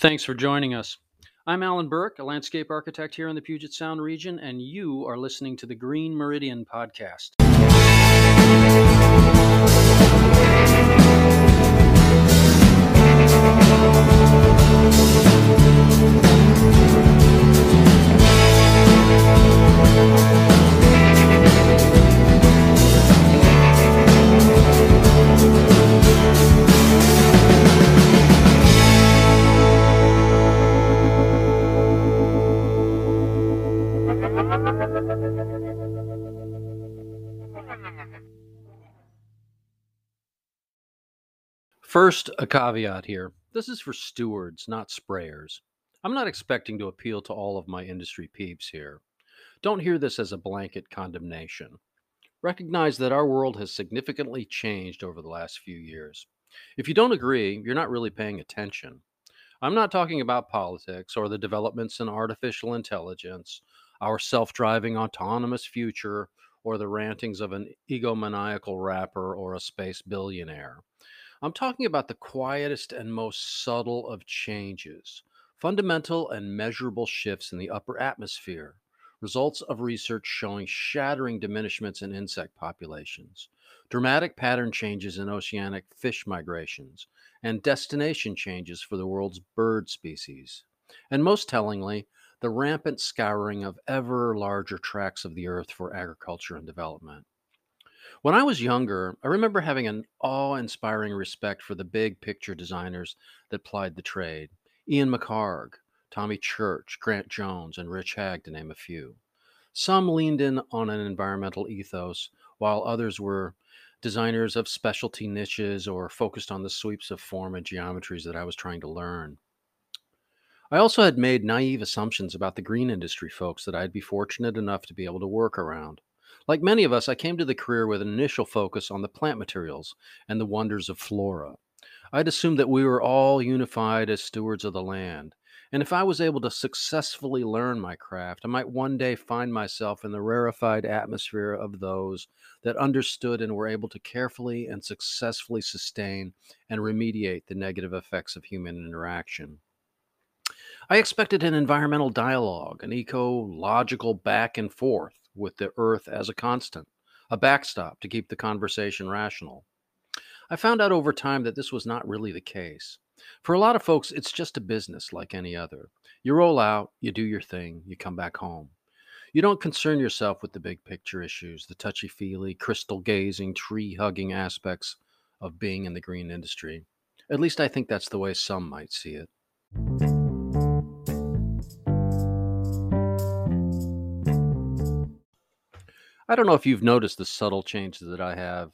Thanks for joining us. I'm Alan Burke, a landscape architect here in the Puget Sound region, and you are listening to the Green Meridian podcast. First, a caveat here. This is for stewards, not sprayers. I'm not expecting to appeal to all of my industry peeps here. Don't hear this as a blanket condemnation. Recognize that our world has significantly changed over the last few years. If you don't agree, you're not really paying attention. I'm not talking about politics or the developments in artificial intelligence, our self driving autonomous future, or the rantings of an egomaniacal rapper or a space billionaire. I'm talking about the quietest and most subtle of changes, fundamental and measurable shifts in the upper atmosphere, results of research showing shattering diminishments in insect populations, dramatic pattern changes in oceanic fish migrations, and destination changes for the world's bird species. And most tellingly, the rampant scouring of ever larger tracts of the earth for agriculture and development. When I was younger, I remember having an awe inspiring respect for the big picture designers that plied the trade Ian McHarg, Tommy Church, Grant Jones, and Rich Haag, to name a few. Some leaned in on an environmental ethos, while others were designers of specialty niches or focused on the sweeps of form and geometries that I was trying to learn. I also had made naive assumptions about the green industry folks that I'd be fortunate enough to be able to work around. Like many of us, I came to the career with an initial focus on the plant materials and the wonders of flora. I'd assumed that we were all unified as stewards of the land. And if I was able to successfully learn my craft, I might one day find myself in the rarefied atmosphere of those that understood and were able to carefully and successfully sustain and remediate the negative effects of human interaction. I expected an environmental dialogue, an ecological back and forth with the earth as a constant, a backstop to keep the conversation rational. I found out over time that this was not really the case. For a lot of folks, it's just a business like any other. You roll out, you do your thing, you come back home. You don't concern yourself with the big picture issues, the touchy feely, crystal gazing, tree hugging aspects of being in the green industry. At least I think that's the way some might see it. I don't know if you've noticed the subtle changes that I have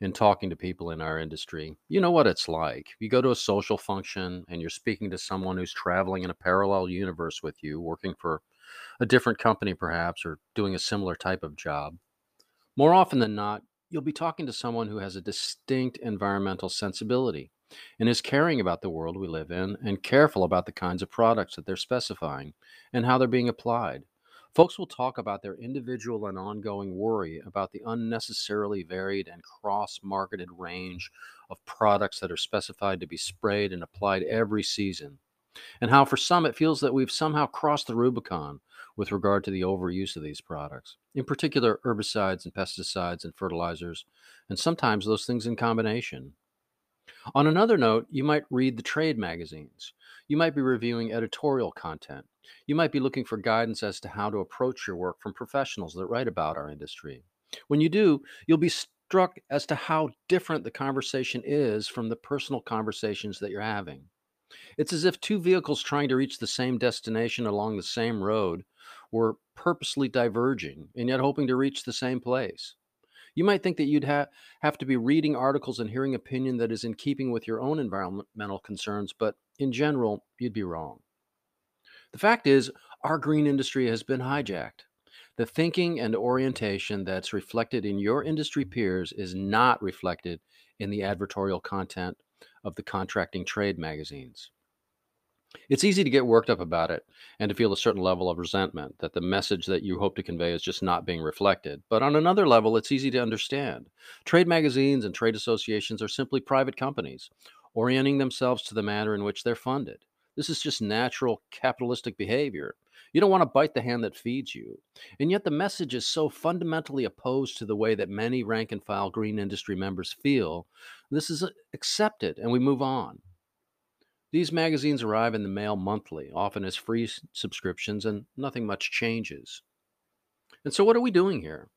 in talking to people in our industry. You know what it's like. You go to a social function and you're speaking to someone who's traveling in a parallel universe with you, working for a different company perhaps, or doing a similar type of job. More often than not, you'll be talking to someone who has a distinct environmental sensibility and is caring about the world we live in and careful about the kinds of products that they're specifying and how they're being applied. Folks will talk about their individual and ongoing worry about the unnecessarily varied and cross marketed range of products that are specified to be sprayed and applied every season, and how for some it feels that we've somehow crossed the Rubicon with regard to the overuse of these products, in particular herbicides and pesticides and fertilizers, and sometimes those things in combination. On another note, you might read the trade magazines. You might be reviewing editorial content. You might be looking for guidance as to how to approach your work from professionals that write about our industry. When you do, you'll be struck as to how different the conversation is from the personal conversations that you're having. It's as if two vehicles trying to reach the same destination along the same road were purposely diverging and yet hoping to reach the same place. You might think that you'd ha- have to be reading articles and hearing opinion that is in keeping with your own environmental concerns, but in general, you'd be wrong. The fact is, our green industry has been hijacked. The thinking and orientation that's reflected in your industry peers is not reflected in the advertorial content of the contracting trade magazines. It's easy to get worked up about it and to feel a certain level of resentment that the message that you hope to convey is just not being reflected. But on another level, it's easy to understand. Trade magazines and trade associations are simply private companies orienting themselves to the manner in which they're funded. This is just natural capitalistic behavior. You don't want to bite the hand that feeds you. And yet, the message is so fundamentally opposed to the way that many rank and file green industry members feel. This is uh, accepted, and we move on. These magazines arrive in the mail monthly, often as free subscriptions, and nothing much changes. And so, what are we doing here?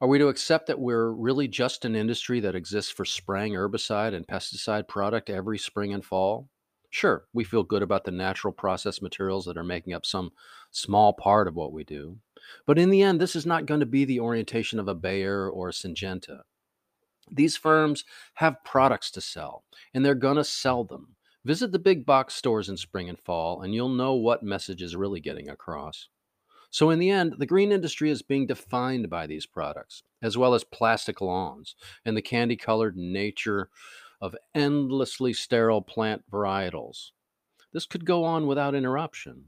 Are we to accept that we're really just an industry that exists for spraying herbicide and pesticide product every spring and fall? Sure, we feel good about the natural process materials that are making up some small part of what we do. But in the end, this is not going to be the orientation of a Bayer or a Syngenta. These firms have products to sell, and they're going to sell them. Visit the big box stores in spring and fall, and you'll know what message is really getting across. So, in the end, the green industry is being defined by these products, as well as plastic lawns and the candy colored nature of endlessly sterile plant varietals. This could go on without interruption.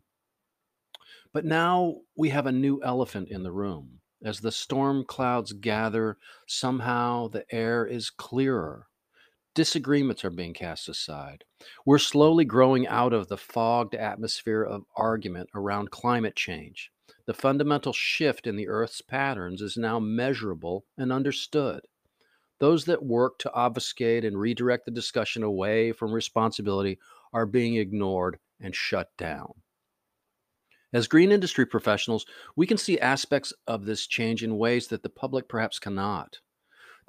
But now we have a new elephant in the room. As the storm clouds gather, somehow the air is clearer. Disagreements are being cast aside. We're slowly growing out of the fogged atmosphere of argument around climate change. The fundamental shift in the Earth's patterns is now measurable and understood. Those that work to obfuscate and redirect the discussion away from responsibility are being ignored and shut down. As green industry professionals, we can see aspects of this change in ways that the public perhaps cannot.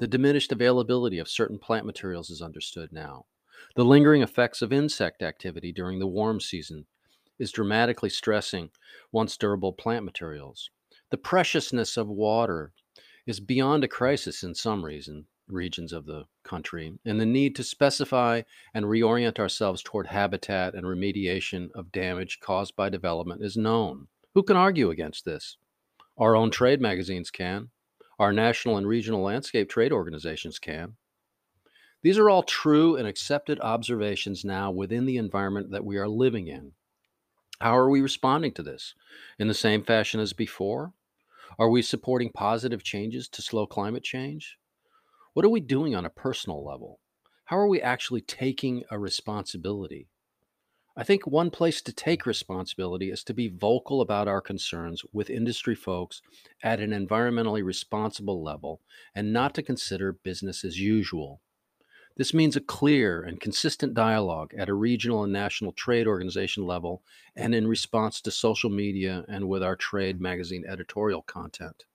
The diminished availability of certain plant materials is understood now. The lingering effects of insect activity during the warm season is dramatically stressing once durable plant materials. The preciousness of water is beyond a crisis in some reason, regions of the country, and the need to specify and reorient ourselves toward habitat and remediation of damage caused by development is known. Who can argue against this? Our own trade magazines can. Our national and regional landscape trade organizations can. These are all true and accepted observations now within the environment that we are living in. How are we responding to this? In the same fashion as before? Are we supporting positive changes to slow climate change? What are we doing on a personal level? How are we actually taking a responsibility? I think one place to take responsibility is to be vocal about our concerns with industry folks at an environmentally responsible level and not to consider business as usual. This means a clear and consistent dialogue at a regional and national trade organization level and in response to social media and with our trade magazine editorial content.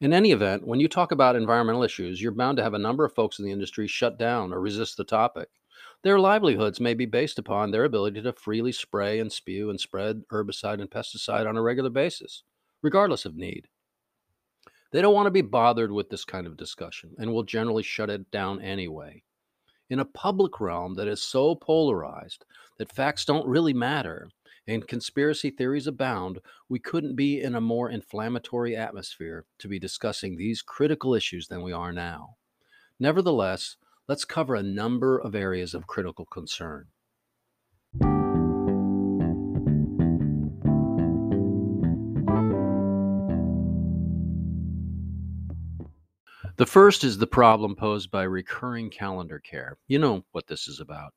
In any event, when you talk about environmental issues, you're bound to have a number of folks in the industry shut down or resist the topic. Their livelihoods may be based upon their ability to freely spray and spew and spread herbicide and pesticide on a regular basis, regardless of need. They don't want to be bothered with this kind of discussion and will generally shut it down anyway. In a public realm that is so polarized that facts don't really matter and conspiracy theories abound, we couldn't be in a more inflammatory atmosphere to be discussing these critical issues than we are now. Nevertheless, let's cover a number of areas of critical concern. The first is the problem posed by recurring calendar care. You know what this is about.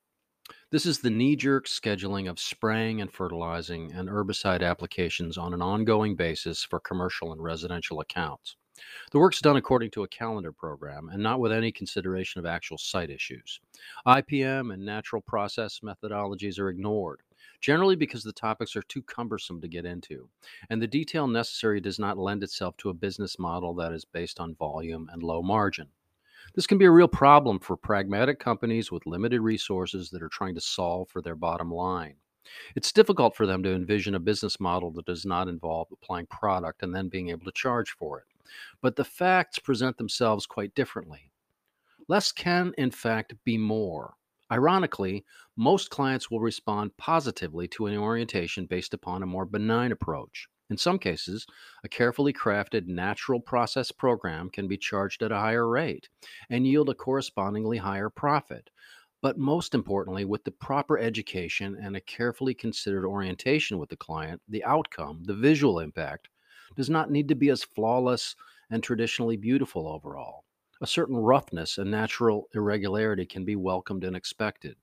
This is the knee jerk scheduling of spraying and fertilizing and herbicide applications on an ongoing basis for commercial and residential accounts. The work's done according to a calendar program and not with any consideration of actual site issues. IPM and natural process methodologies are ignored generally because the topics are too cumbersome to get into, and the detail necessary does not lend itself to a business model that is based on volume and low margin. This can be a real problem for pragmatic companies with limited resources that are trying to solve for their bottom line. It's difficult for them to envision a business model that does not involve applying product and then being able to charge for it. But the facts present themselves quite differently. Less can, in fact, be more. Ironically, most clients will respond positively to an orientation based upon a more benign approach. In some cases, a carefully crafted natural process program can be charged at a higher rate and yield a correspondingly higher profit. But most importantly, with the proper education and a carefully considered orientation with the client, the outcome, the visual impact, does not need to be as flawless and traditionally beautiful overall a certain roughness and natural irregularity can be welcomed and expected.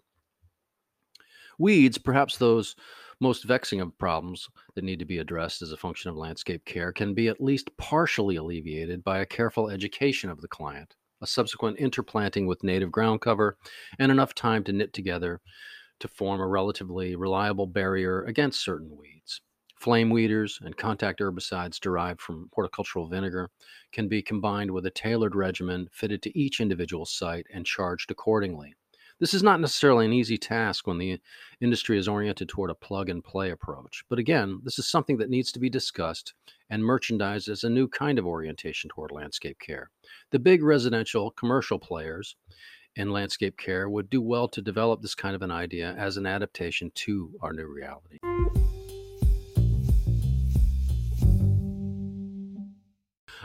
Weeds, perhaps those most vexing of problems that need to be addressed as a function of landscape care, can be at least partially alleviated by a careful education of the client, a subsequent interplanting with native ground cover, and enough time to knit together to form a relatively reliable barrier against certain weeds. Flame weeders and contact herbicides derived from horticultural vinegar can be combined with a tailored regimen fitted to each individual site and charged accordingly. This is not necessarily an easy task when the industry is oriented toward a plug and play approach. But again, this is something that needs to be discussed and merchandised as a new kind of orientation toward landscape care. The big residential commercial players in landscape care would do well to develop this kind of an idea as an adaptation to our new reality.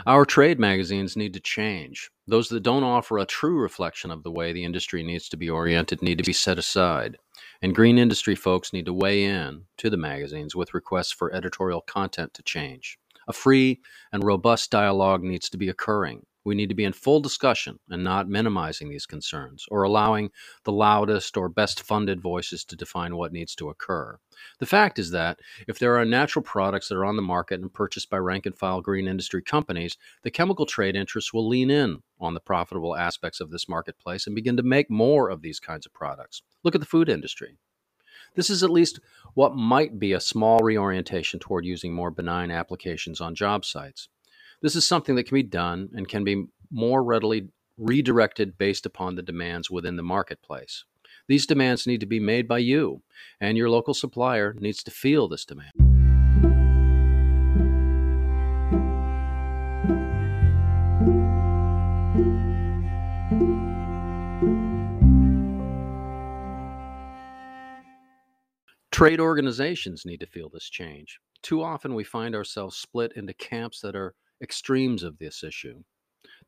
Our trade magazines need to change. Those that don't offer a true reflection of the way the industry needs to be oriented need to be set aside. And green industry folks need to weigh in to the magazines with requests for editorial content to change. A free and robust dialogue needs to be occurring. We need to be in full discussion and not minimizing these concerns or allowing the loudest or best funded voices to define what needs to occur. The fact is that if there are natural products that are on the market and purchased by rank and file green industry companies, the chemical trade interests will lean in on the profitable aspects of this marketplace and begin to make more of these kinds of products. Look at the food industry. This is at least what might be a small reorientation toward using more benign applications on job sites. This is something that can be done and can be more readily redirected based upon the demands within the marketplace. These demands need to be made by you, and your local supplier needs to feel this demand. Trade organizations need to feel this change. Too often we find ourselves split into camps that are extremes of this issue.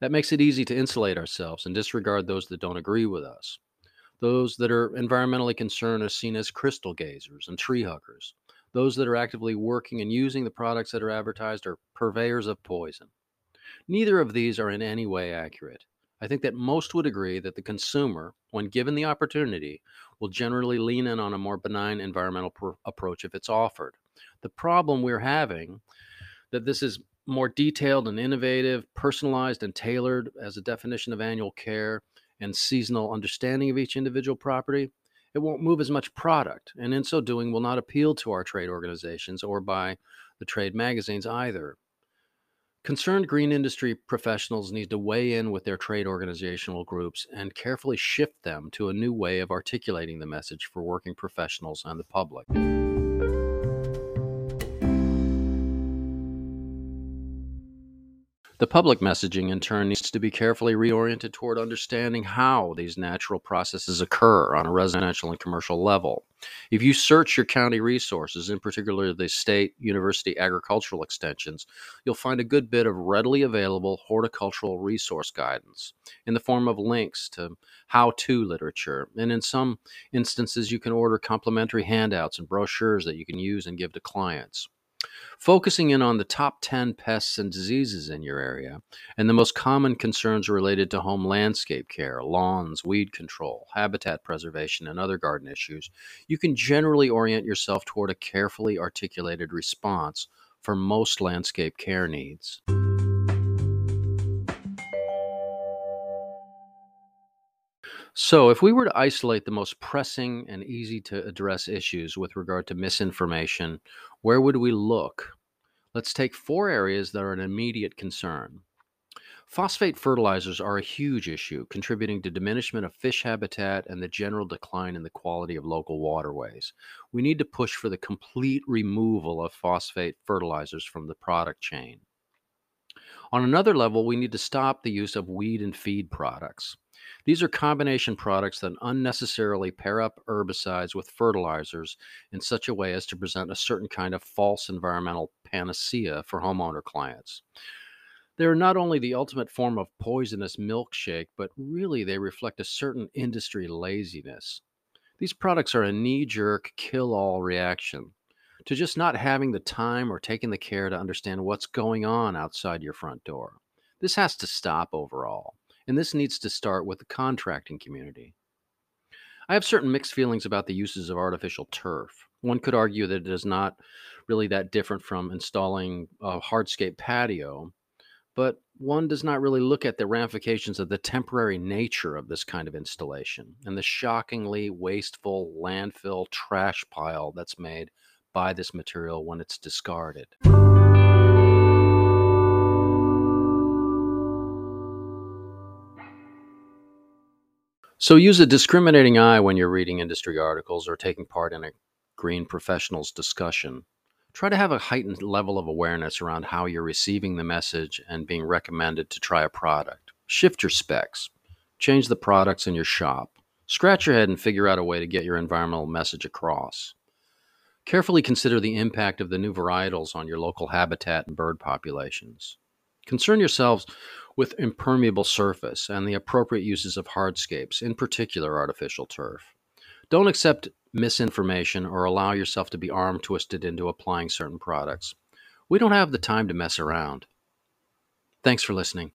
That makes it easy to insulate ourselves and disregard those that don't agree with us. Those that are environmentally concerned are seen as crystal gazers and tree huggers. Those that are actively working and using the products that are advertised are purveyors of poison. Neither of these are in any way accurate. I think that most would agree that the consumer, when given the opportunity, will generally lean in on a more benign environmental pr- approach if it's offered. The problem we're having that this is more detailed and innovative, personalized and tailored as a definition of annual care and seasonal understanding of each individual property, it won't move as much product, and in so doing will not appeal to our trade organizations or by the trade magazines either. Concerned green industry professionals need to weigh in with their trade organizational groups and carefully shift them to a new way of articulating the message for working professionals and the public. The public messaging, in turn, needs to be carefully reoriented toward understanding how these natural processes occur on a residential and commercial level. If you search your county resources, in particular the state university agricultural extensions, you'll find a good bit of readily available horticultural resource guidance in the form of links to how to literature. And in some instances, you can order complimentary handouts and brochures that you can use and give to clients focusing in on the top 10 pests and diseases in your area and the most common concerns related to home landscape care, lawns, weed control, habitat preservation, and other garden issues, you can generally orient yourself toward a carefully articulated response for most landscape care needs. So, if we were to isolate the most pressing and easy to address issues with regard to misinformation, where would we look? Let's take four areas that are an immediate concern. Phosphate fertilizers are a huge issue, contributing to diminishment of fish habitat and the general decline in the quality of local waterways. We need to push for the complete removal of phosphate fertilizers from the product chain. On another level, we need to stop the use of weed and feed products. These are combination products that unnecessarily pair up herbicides with fertilizers in such a way as to present a certain kind of false environmental panacea for homeowner clients. They're not only the ultimate form of poisonous milkshake, but really they reflect a certain industry laziness. These products are a knee jerk, kill all reaction to just not having the time or taking the care to understand what's going on outside your front door. This has to stop overall and this needs to start with the contracting community. I have certain mixed feelings about the uses of artificial turf. One could argue that it is not really that different from installing a hardscape patio, but one does not really look at the ramifications of the temporary nature of this kind of installation and the shockingly wasteful landfill trash pile that's made by this material when it's discarded. So use a discriminating eye when you're reading industry articles or taking part in a green professionals discussion. Try to have a heightened level of awareness around how you're receiving the message and being recommended to try a product. Shift your specs. Change the products in your shop. Scratch your head and figure out a way to get your environmental message across. Carefully consider the impact of the new varietals on your local habitat and bird populations. Concern yourselves with impermeable surface and the appropriate uses of hardscapes, in particular artificial turf. Don't accept misinformation or allow yourself to be arm twisted into applying certain products. We don't have the time to mess around. Thanks for listening.